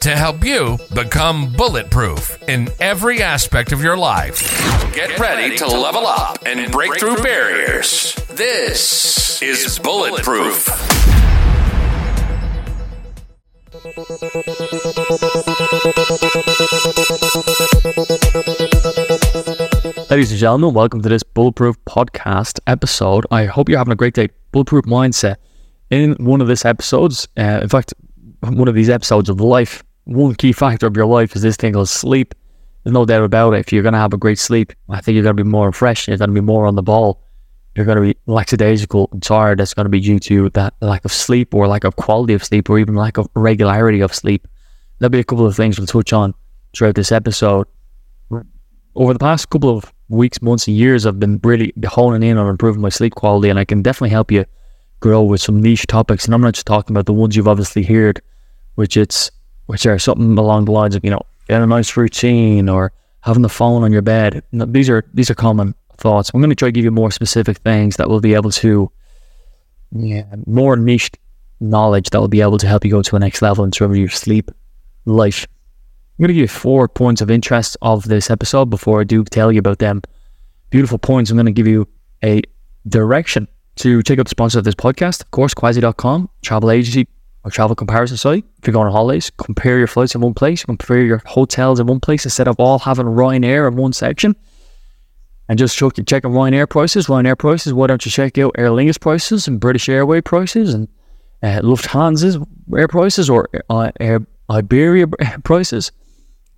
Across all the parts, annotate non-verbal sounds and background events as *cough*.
to help you become bulletproof in every aspect of your life. Get ready to level up and break through barriers. This is Bulletproof. Ladies and gentlemen, welcome to this Bulletproof Podcast episode. I hope you're having a great day. Bulletproof Mindset. In one of these episodes, uh, in fact, one of these episodes of life, one key factor of your life is this thing called sleep. There's no doubt about it. If you're going to have a great sleep, I think you're going to be more fresh. You're going to be more on the ball. You're going to be lackadaisical and tired. That's going to be due to that lack of sleep or lack of quality of sleep or even lack of regularity of sleep. There'll be a couple of things we'll touch on throughout this episode over the past couple of weeks, months, and years, I've been really honing in on improving my sleep quality, and I can definitely help you grow with some niche topics. And I'm not just talking about the ones you've obviously heard, which it's which are something along the lines of you know getting a nice routine or having the phone on your bed. These are these are common thoughts. I'm going to try to give you more specific things that will be able to, yeah, more niche knowledge that will be able to help you go to a next level in terms of your sleep life. I'm going to give you four points of interest of this episode before I do tell you about them. Beautiful points. I'm going to give you a direction to check out the sponsor of this podcast, of course, Quasi.com, travel agency or travel comparison site. If you're going on holidays, compare your flights in one place, compare your hotels in one place instead of all having Ryanair in one section. And just check, checking Ryanair prices, Ryanair prices. Why don't you check out Aer Lingus prices and British Airway prices and uh, Lufthansa's air prices or uh, Air Iberia *laughs* prices?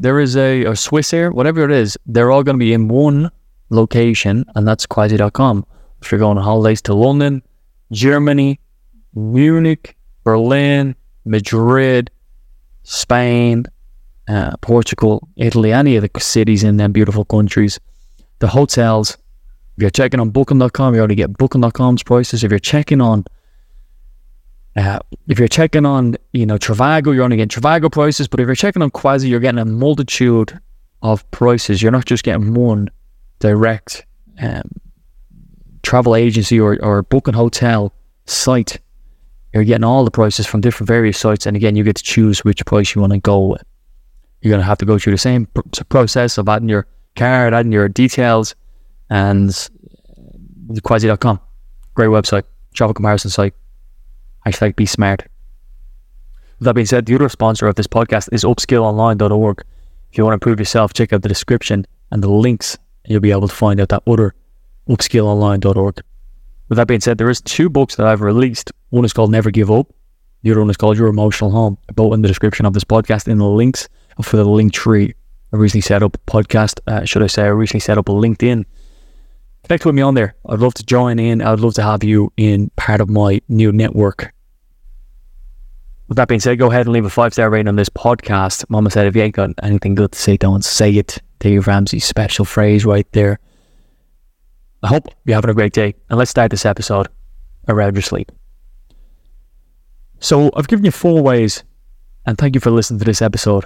there is a, a Swiss Air, whatever it is, they're all going to be in one location, and that's Quasi.com. If you're going on holidays to London, Germany, Munich, Berlin, Madrid, Spain, uh, Portugal, Italy, any of the cities in them beautiful countries, the hotels, if you're checking on Booking.com, you already get Booking.com's prices. If you're checking on uh, if you're checking on, you know, Trivago, you're only getting Trivago prices. But if you're checking on Quasi, you're getting a multitude of prices. You're not just getting one direct um, travel agency or, or booking hotel site. You're getting all the prices from different various sites. And again, you get to choose which price you want to go with. You're going to have to go through the same pr- process of adding your card, adding your details, and uh, Quasi.com. Great website, travel comparison site Hashtag be smart. With that being said, the other sponsor of this podcast is upskillonline.org. If you want to improve yourself, check out the description and the links, and you'll be able to find out that other upskillonline.org. With that being said, there is two books that I've released. One is called Never Give Up. The other one is called Your Emotional Home. Both in the description of this podcast in the links for the link tree. I recently set up a podcast, uh, should I say, I recently set up a LinkedIn connect with me on there. I'd love to join in. I'd love to have you in part of my new network. With that being said, go ahead and leave a five star rating on this podcast. Mama said, if you ain't got anything good to say, don't say it. Dave Ramsey's special phrase right there. I hope you're having a great day. And let's start this episode around your sleep. So, I've given you four ways, and thank you for listening to this episode.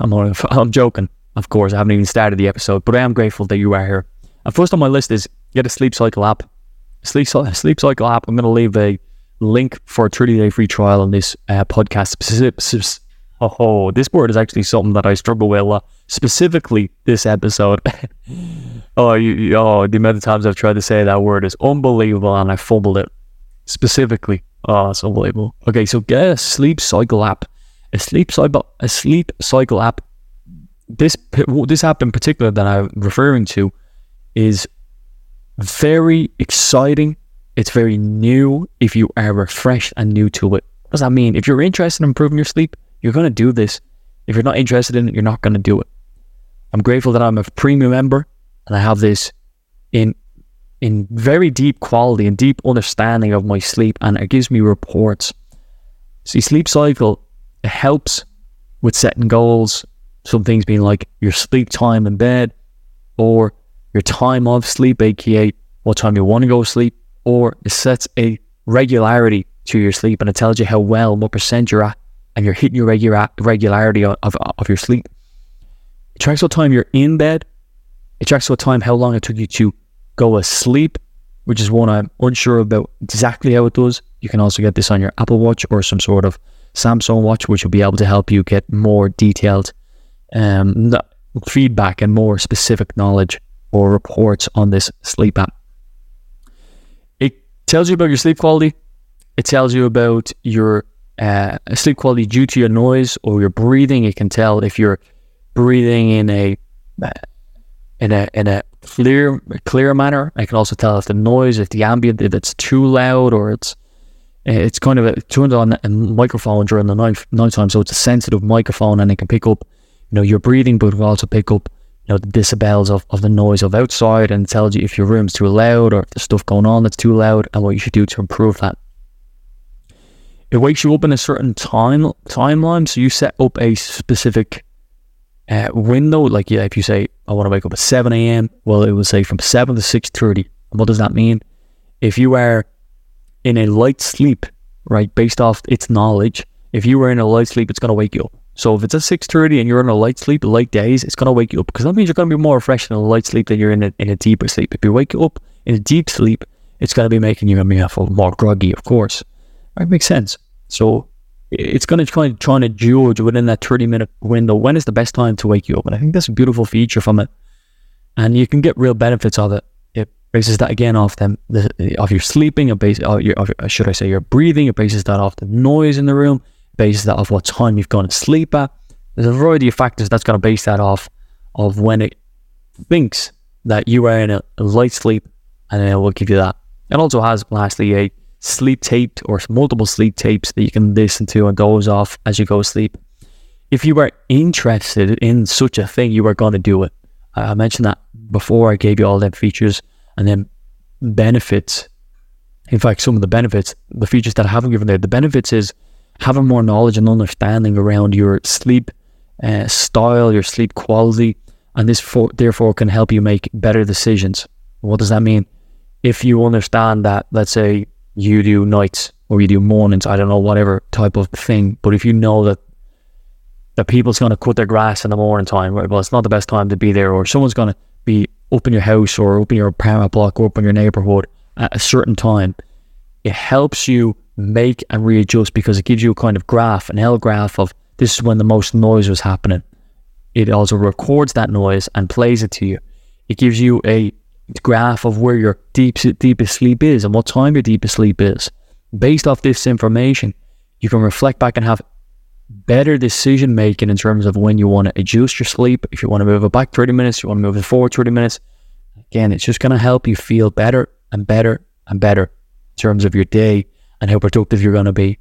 I'm, *laughs* I'm joking, of course. I haven't even started the episode, but I am grateful that you are here. And first on my list is get a sleep cycle app. Sleep, *laughs* sleep cycle app. I'm going to leave a link for a 30 day free trial on this uh, podcast. Oh, oh, this word is actually something that I struggle with a lot. Specifically, this episode. *laughs* oh, you, oh, the amount of times I've tried to say that word is unbelievable, and I fumbled it. Specifically, oh, it's unbelievable. Okay, so get a sleep cycle app. A sleep cycle, a sleep cycle app. This this app in particular that I'm referring to is very exciting. It's very new if you are refreshed and new to it. What does that mean? If you're interested in improving your sleep, you're going to do this. If you're not interested in it, you're not going to do it. I'm grateful that I'm a premium member and I have this in in very deep quality and deep understanding of my sleep and it gives me reports. See, sleep cycle it helps with setting goals. Some things being like your sleep time in bed, or your time of sleep, aka what time you want to go to sleep, or it sets a regularity to your sleep and it tells you how well, what percent you're at, and you're hitting your regular regularity of, of, your sleep. It tracks what time you're in bed. It tracks what time, how long it took you to go asleep, which is one I'm unsure about exactly how it does. You can also get this on your Apple Watch or some sort of Samsung Watch, which will be able to help you get more detailed um, feedback and more specific knowledge or reports on this sleep app. It tells you about your sleep quality. It tells you about your uh, sleep quality due to your noise or your breathing. It can tell if you're breathing in a in a in a clear clear manner. I can also tell if the noise, if the ambient, if it's too loud or it's it's kind of a, turned on a microphone during the night nighttime, so it's a sensitive microphone and it can pick up you know your breathing, but it also pick up you know the decibels of, of the noise of outside and tells you if your room's too loud or if there's stuff going on that's too loud and what you should do to improve that. It wakes you up in a certain time timeline, so you set up a specific uh, window. Like yeah, if you say I want to wake up at seven a.m., well, it will say from seven to six thirty. What does that mean? If you are in a light sleep, right, based off its knowledge, if you were in a light sleep, it's to wake you up. So if it's at six thirty and you're in a light sleep, light days, it's to wake you up because that means you're to be more refreshed in a light sleep than you're in a, in a deeper sleep. If you wake up in a deep sleep, it's to be making you more groggy, of course. Right, makes sense. So it's going to of trying to judge within that 30 minute window when is the best time to wake you up. And I think that's a beautiful feature from it. And you can get real benefits of it. It bases that again off them, the, of your sleeping, it bases, of your, should I say, your breathing, it bases that off the noise in the room, bases that off what time you've gone to sleep at. There's a variety of factors that's going to base that off of when it thinks that you are in a, a light sleep and it will give you that. It also has, lastly, a sleep taped or multiple sleep tapes that you can listen to and doze off as you go to sleep. If you are interested in such a thing, you are going to do it. I mentioned that before I gave you all them features and then benefits. In fact, some of the benefits, the features that I haven't given there, the benefits is having more knowledge and understanding around your sleep uh, style, your sleep quality, and this for, therefore can help you make better decisions. What does that mean? If you understand that, let's say you do nights or you do mornings, I don't know, whatever type of thing. But if you know that that people's going to cut their grass in the morning time, right? Well, it's not the best time to be there, or someone's going to be up in your house or up in your apartment block or up in your neighborhood at a certain time. It helps you make and readjust because it gives you a kind of graph, an L graph of this is when the most noise was happening. It also records that noise and plays it to you. It gives you a graph of where your deep, deepest sleep is and what time your deepest sleep is. Based off this information, you can reflect back and have better decision making in terms of when you want to adjust your sleep. If you want to move it back 30 minutes, you want to move it forward 30 minutes. Again, it's just going to help you feel better and better and better in terms of your day and how productive you're going to be.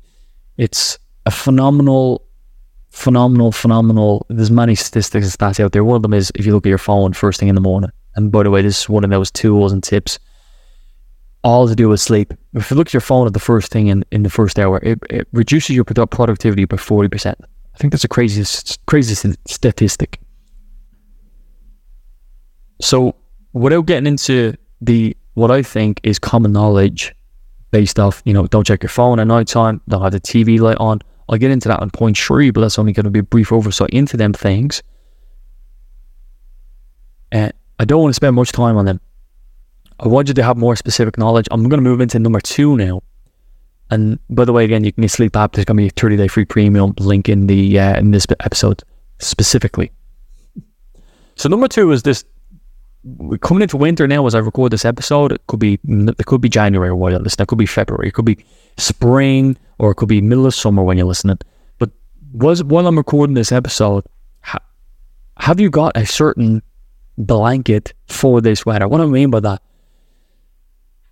It's a phenomenal, phenomenal, phenomenal. There's many statistics and stats out there. One of them is if you look at your phone first thing in the morning, and by the way, this is one of those tools and tips, all to do with sleep. If you look at your phone at the first thing in, in the first hour, it, it reduces your productivity by 40%. I think that's a crazy, crazy statistic. So, without getting into the what I think is common knowledge based off, you know, don't check your phone at night time, don't have the TV light on. I'll get into that on point three, but that's only going to be a brief oversight into them things. Uh, I don't want to spend much time on them. I want you to have more specific knowledge. I'm going to move into number two now. And by the way, again, you can get sleep app. There's going to be a 30 day free premium link in the uh, in this episode specifically. So number two is this. We're coming into winter now as I record this episode. It could be it could be January while you're listening. It could be February. It could be spring or it could be middle of summer when you're listening. But was while I'm recording this episode, ha, have you got a certain blanket for this weather. What do I mean by that,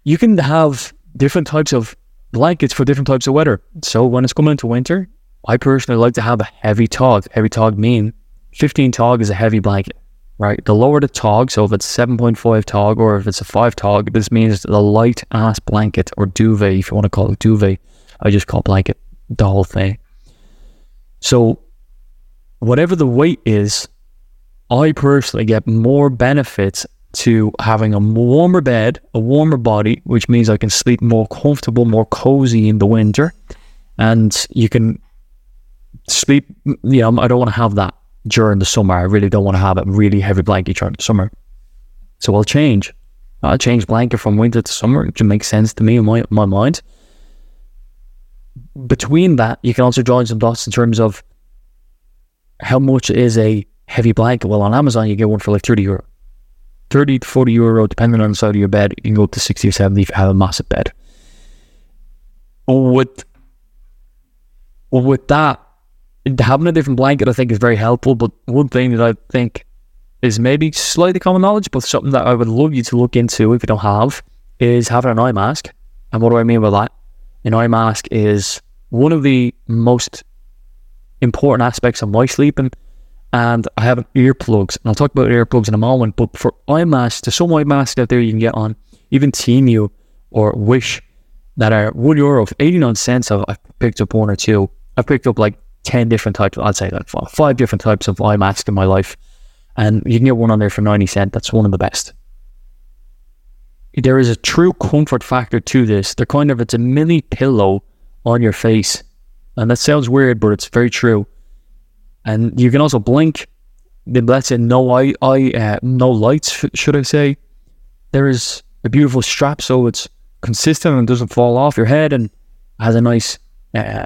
you can have different types of blankets for different types of weather. So when it's coming into winter, I personally like to have a heavy tog. Heavy tog mean 15 tog is a heavy blanket, right? The lower the tog, so if it's 7.5 tog or if it's a 5 tog, this means the light ass blanket or duvet, if you want to call it duvet. I just call blanket the whole thing. So whatever the weight is I personally get more benefits to having a warmer bed, a warmer body, which means I can sleep more comfortable, more cozy in the winter. And you can sleep, you know, I don't want to have that during the summer. I really don't want to have a really heavy blanket during the summer. So I'll change. I'll change blanket from winter to summer, which makes sense to me in my, my mind. Between that, you can also join some dots in terms of how much is a heavy blanket. Well, on Amazon, you get one for like 30 euro. 30 to 40 euro, depending on the side of your bed. You can go up to 60 or 70 if you have a massive bed. With, with that, having a different blanket, I think, is very helpful. But one thing that I think is maybe slightly common knowledge, but something that I would love you to look into if you don't have, is having an eye mask. And what do I mean by that? An eye mask is one of the most important aspects of my sleeping and I have earplugs, and I'll talk about earplugs in a moment. But for eye masks, there's some eye masks out there you can get on even Temu or Wish that are one euro, eighty nine cents. I've, I've picked up one or two. I've picked up like ten different types. I'd say like five different types of eye masks in my life, and you can get one on there for ninety cent. That's one of the best. There is a true comfort factor to this. They're kind of it's a mini pillow on your face, and that sounds weird, but it's very true and you can also blink. Then let's say no eye, eye uh, no lights, should I say? There is a beautiful strap, so it's consistent and doesn't fall off your head, and has a nice uh,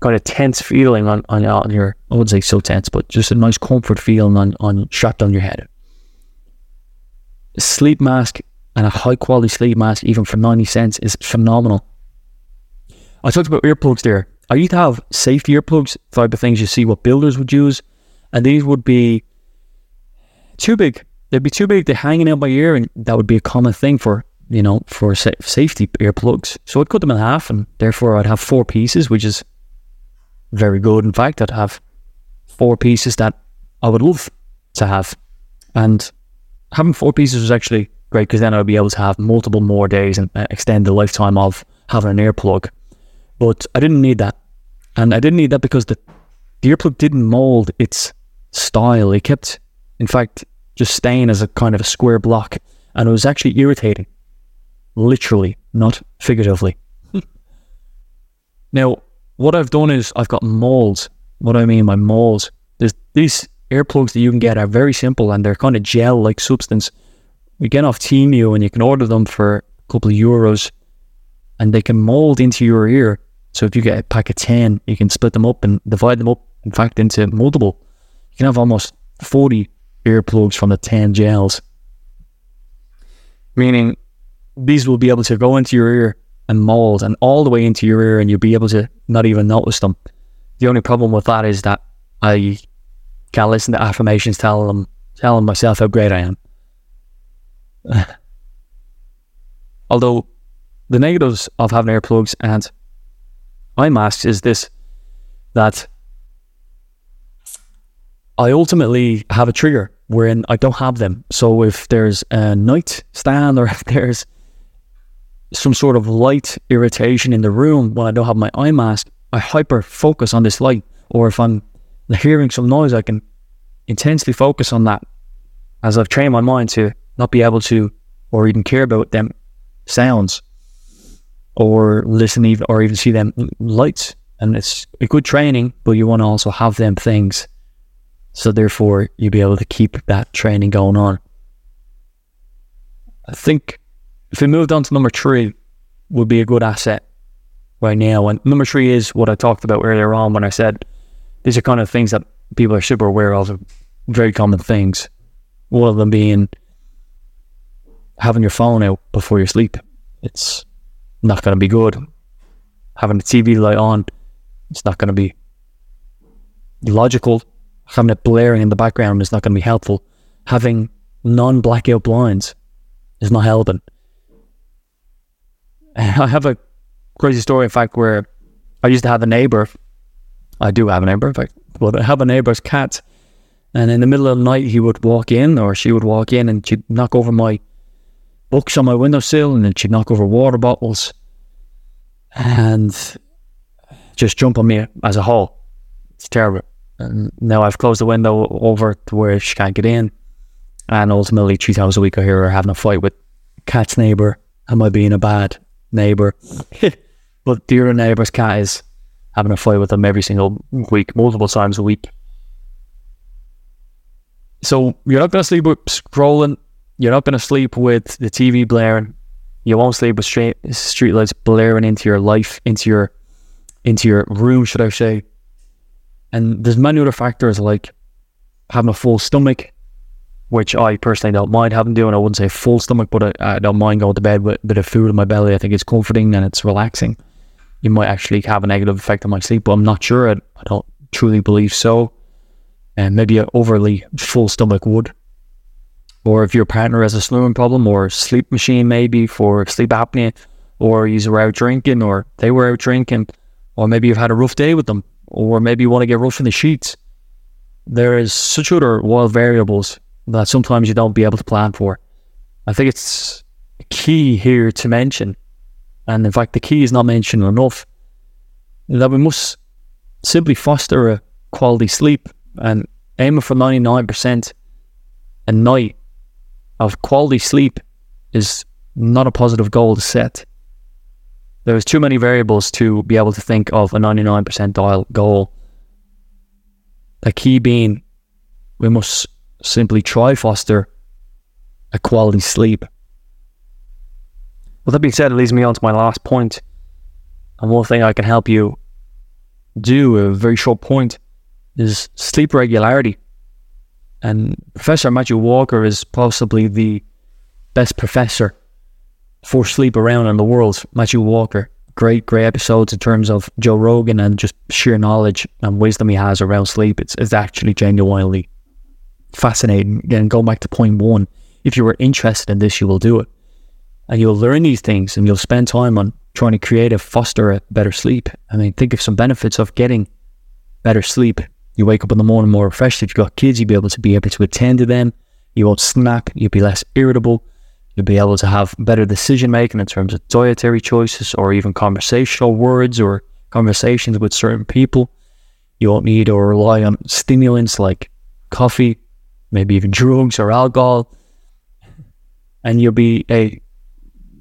kind of tense feeling on, on on your. I wouldn't say so tense, but just a nice comfort feeling on on strapped on your head. A sleep mask and a high quality sleep mask, even for ninety cents, is phenomenal. I talked about earplugs there. I used to have safety earplugs, type of things you see what builders would use, and these would be too big. They'd be too big. They're hanging out my ear, and that would be a common thing for you know for sa- safety earplugs. So I'd cut them in half, and therefore I'd have four pieces, which is very good. In fact, I'd have four pieces that I would love to have, and having four pieces was actually great because then I'd be able to have multiple more days and uh, extend the lifetime of having an earplug. But I didn't need that. And I didn't need that because the, the earplug didn't mold its style. It kept, in fact, just staying as a kind of a square block. And it was actually irritating. Literally, not figuratively. *laughs* now, what I've done is I've got molds. What I mean by molds, there's these earplugs that you can get are very simple and they're kind of gel like substance. You get off Temu and you can order them for a couple of euros and they can mold into your ear so if you get a pack of 10, you can split them up and divide them up, in fact, into multiple. You can have almost 40 earplugs from the 10 gels. Meaning these will be able to go into your ear and mold and all the way into your ear and you'll be able to not even notice them. The only problem with that is that I can't listen to affirmations telling them telling myself how great I am. *laughs* Although the negatives of having earplugs and eye masks is this that I ultimately have a trigger wherein I don't have them. So if there's a night stand or *laughs* if there's some sort of light irritation in the room when I don't have my eye mask, I hyper focus on this light. Or if I'm hearing some noise, I can intensely focus on that as I've trained my mind to not be able to or even care about them sounds or listen even or even see them lights. And it's a good training, but you want to also have them things. So therefore you'll be able to keep that training going on. I think if we moved on to number three would be a good asset right now. And number three is what I talked about earlier on when I said these are kind of things that people are super aware of, very common things. One of them being having your phone out before you sleep. It's not going to be good. Having the TV light on, it's not going to be logical. Having it blaring in the background is not going to be helpful. Having non blackout blinds is not helping. *laughs* I have a crazy story, in fact, where I used to have a neighbor. I do have a neighbor, in fact, but I have a neighbor's cat. And in the middle of the night, he would walk in, or she would walk in, and she'd knock over my books on my windowsill and then she'd knock over water bottles and just jump on me as a whole. It's terrible. And now I've closed the window over to where she can't get in. And ultimately, three times a week, I hear her having a fight with cat's neighbor. Am I being a bad neighbor? *laughs* but the other neighbor's cat is having a fight with them every single week, multiple times a week. So you're not going to sleep with scrolling. You're not going to sleep with the TV blaring. You won't sleep with street streetlights blaring into your life, into your into your room, should I say? And there's many other factors like having a full stomach, which I personally don't mind having doing. I wouldn't say full stomach, but I, I, don't mind going to bed with a bit of food in my belly. I think it's comforting and it's relaxing. You might actually have a negative effect on my sleep, but I'm not sure. I, I don't truly believe so. And maybe an overly full stomach would. Or if your partner has a snoring problem or sleep machine maybe for sleep apnea, or you were out drinking or they were out drinking, or maybe you've had a rough day with them or maybe you want to get rough in the sheets. There is such other wild variables that sometimes you don't be able to plan for. I think it's key here to mention, and in fact, the key is not mentioned enough, that we must simply foster a quality sleep and aiming for 99% a night of quality sleep is not a positive goal to set there's too many variables to be able to think of a 99% dial goal. The key being we must simply try foster a quality sleep. With that being said, it leads me on to my last point. And one thing I can help you do, a very short point, is sleep regularity. And Professor Matthew Walker is possibly the best professor for sleep around in the world. Matthew Walker, great, great episodes in terms of Joe Rogan and just sheer knowledge and wisdom he has around sleep. It's, it's actually genuinely fascinating. Again, go back to point one, if you were interested in this, you will do it. And you'll learn these things and you'll spend time on trying to create a foster a better sleep. I mean, think of some benefits of getting better sleep. You wake up in the morning more refreshed. If you've got kids, you'll be able to be able to attend to them. You won't snap. You'll be less irritable. You'll be able to have better decision making in terms of dietary choices or even conversational words or conversations with certain people. You won't need or rely on stimulants like coffee, maybe even drugs or alcohol. And you'll be a,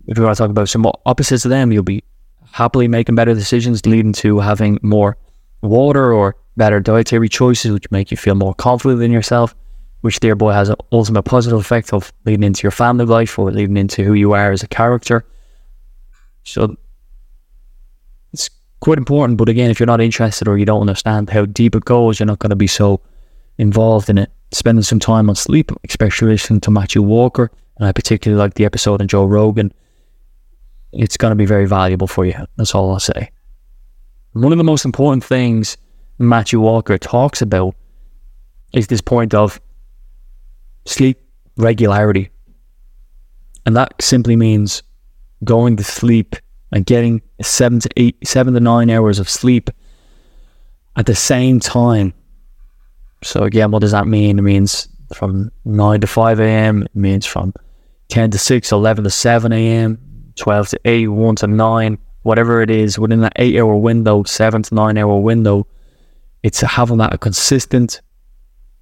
if you want to talk about some opposites of them, you'll be happily making better decisions, leading to having more water or better dietary choices, which make you feel more confident in yourself which thereby has an ultimate positive effect of leading into your family life or leading into who you are as a character. So it's quite important. But again, if you're not interested or you don't understand how deep it goes, you're not going to be so involved in it. Spending some time on sleep, especially listening to Matthew Walker, and I particularly like the episode on Joe Rogan. It's going to be very valuable for you. That's all I'll say. One of the most important things Matthew Walker talks about is this point of sleep regularity. And that simply means going to sleep and getting seven to eight, seven to nine hours of sleep at the same time. So again, what does that mean? It means from nine to five a.m. It means from ten to six, 11 to seven a.m., twelve to eight, one to nine, whatever it is within that eight-hour window, seven to nine-hour window. It's having that a consistent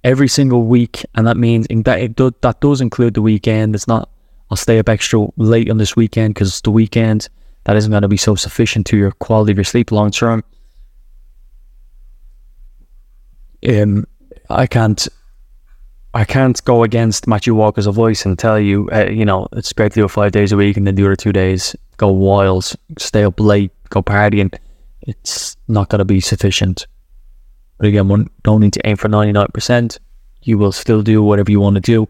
every single week, and that means that it do, that does include the weekend. It's not I'll stay up extra late on this weekend because the weekend. That isn't going to be so sufficient to your quality of your sleep long term. Um, I can't, I can't go against Matthew Walker's voice and tell you, uh, you know, it's great to do five days a week and then the other two days go wild, stay up late, go partying. It's not going to be sufficient. But again, one don't need to aim for 99%. You will still do whatever you want to do.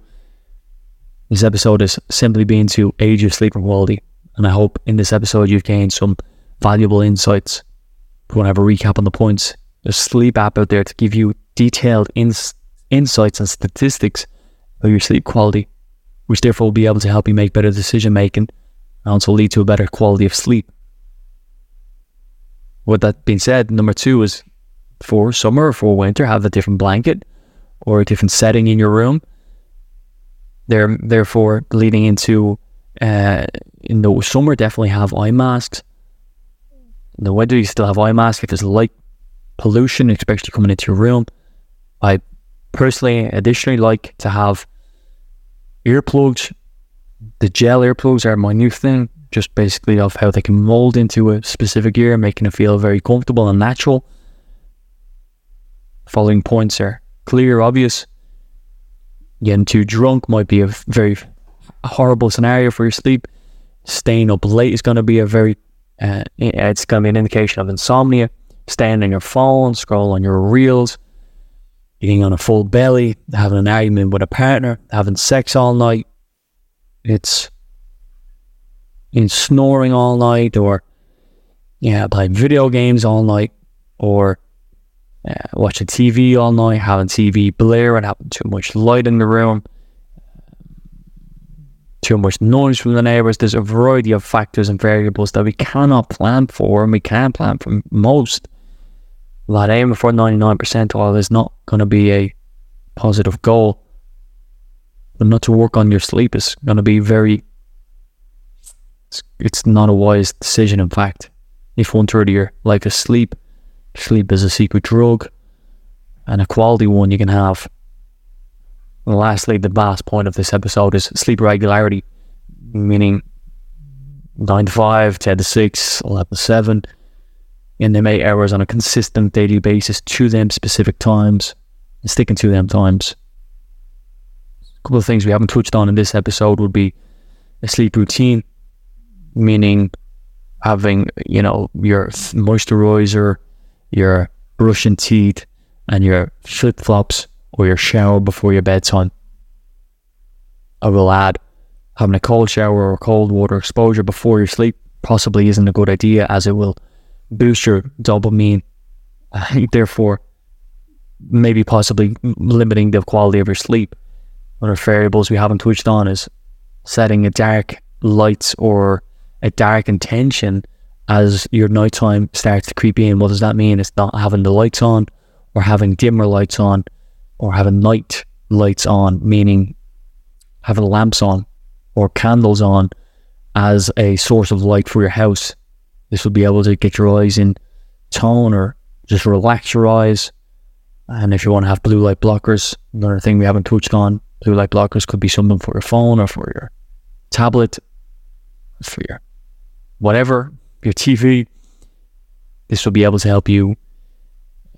This episode is simply being to aid your sleeping quality. And I hope in this episode you've gained some valuable insights. You want to have a recap on the points, there's a sleep app out there to give you detailed ins- insights and statistics of your sleep quality, which therefore will be able to help you make better decision making and also lead to a better quality of sleep. With that being said, number two is for summer or for winter, have a different blanket or a different setting in your room. They're therefore leading into uh, in the summer definitely have eye masks. In the winter you still have eye masks if there's light pollution, especially coming into your room. I personally, additionally, like to have earplugs. The gel earplugs are my new thing, just basically of how they can mold into a specific ear, making it feel very comfortable and natural. Following points are clear, obvious. Getting too drunk might be a very horrible scenario for your sleep. Staying up late is going to be a very, uh, it's going to be an indication of insomnia. Staying on your phone, scroll on your reels, eating on a full belly, having an argument with a partner, having sex all night. It's in snoring all night, or yeah, playing video games all night, or uh, watching TV all night, having TV blare and having too much light in the room, too much noise from the neighbours. There's a variety of factors and variables that we cannot plan for, and we can't plan for most. That aiming for 99 percentile is not going to be a positive goal. But not to work on your sleep is going to be very. It's, it's not a wise decision, in fact. If one third of your life is sleep, sleep is a secret drug and a quality one you can have. And lastly, the last point of this episode is sleep regularity, meaning 9 to 5, 10 to 6, 11 to 7 in them eight hours on a consistent daily basis to them specific times and sticking to them times. A couple of things we haven't touched on in this episode would be a sleep routine, meaning having, you know, your moisturizer, your brushing teeth, and your flip flops or your shower before your bedtime. I will add having a cold shower or cold water exposure before your sleep possibly isn't a good idea as it will boost your dopamine, *laughs* therefore, maybe possibly limiting the quality of your sleep. Other variables we haven't touched on is setting a dark lights or a dark intention as your nighttime starts to creep in. What does that mean? It's not having the lights on or having dimmer lights on or having night lights on, meaning having lamps on or candles on as a source of light for your house this will be able to get your eyes in tone or just relax your eyes. And if you want to have blue light blockers, another thing we haven't touched on, blue light blockers could be something for your phone or for your tablet, for your whatever, your TV. This will be able to help you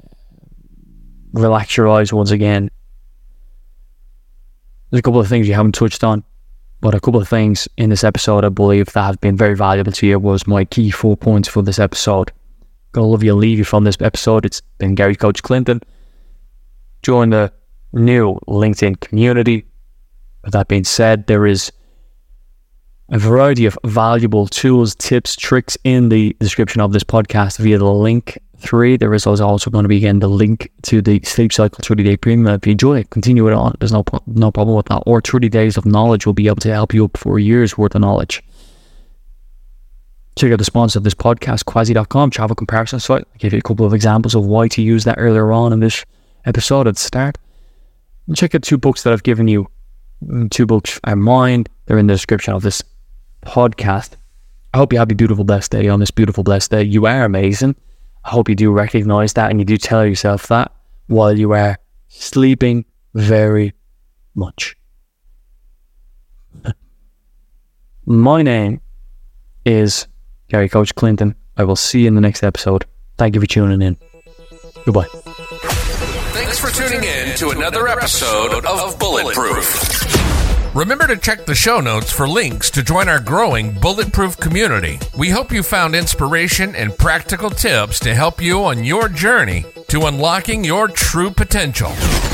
uh, relax your eyes once again. There's a couple of things you haven't touched on. But a couple of things in this episode I believe that have been very valuable to you was my key four points for this episode. To love you, leave you from this episode. It's been Gary Coach Clinton. Join the new LinkedIn community. With that being said, there is a variety of valuable tools, tips, tricks in the description of this podcast via the link tree. There is also going to be again the link to the Sleep Cycle 30 Day Premium. If you enjoy it, continue it on. There's no no problem with that. Or 30 days of knowledge will be able to help you up for year's worth of knowledge. Check out the sponsor of this podcast, Quasi.com, travel comparison site. I gave you a couple of examples of why to use that earlier on in this episode at the start. Check out two books that I've given you. Mm, two books are mine. They're in the description of this podcast. I hope you have a beautiful, blessed day on this beautiful, blessed day. You are amazing. I hope you do recognize that and you do tell yourself that while you are sleeping very much. *laughs* My name is Gary Coach Clinton. I will see you in the next episode. Thank you for tuning in. Goodbye. Thanks for tuning in to another episode of Bulletproof. Remember to check the show notes for links to join our growing bulletproof community. We hope you found inspiration and practical tips to help you on your journey to unlocking your true potential.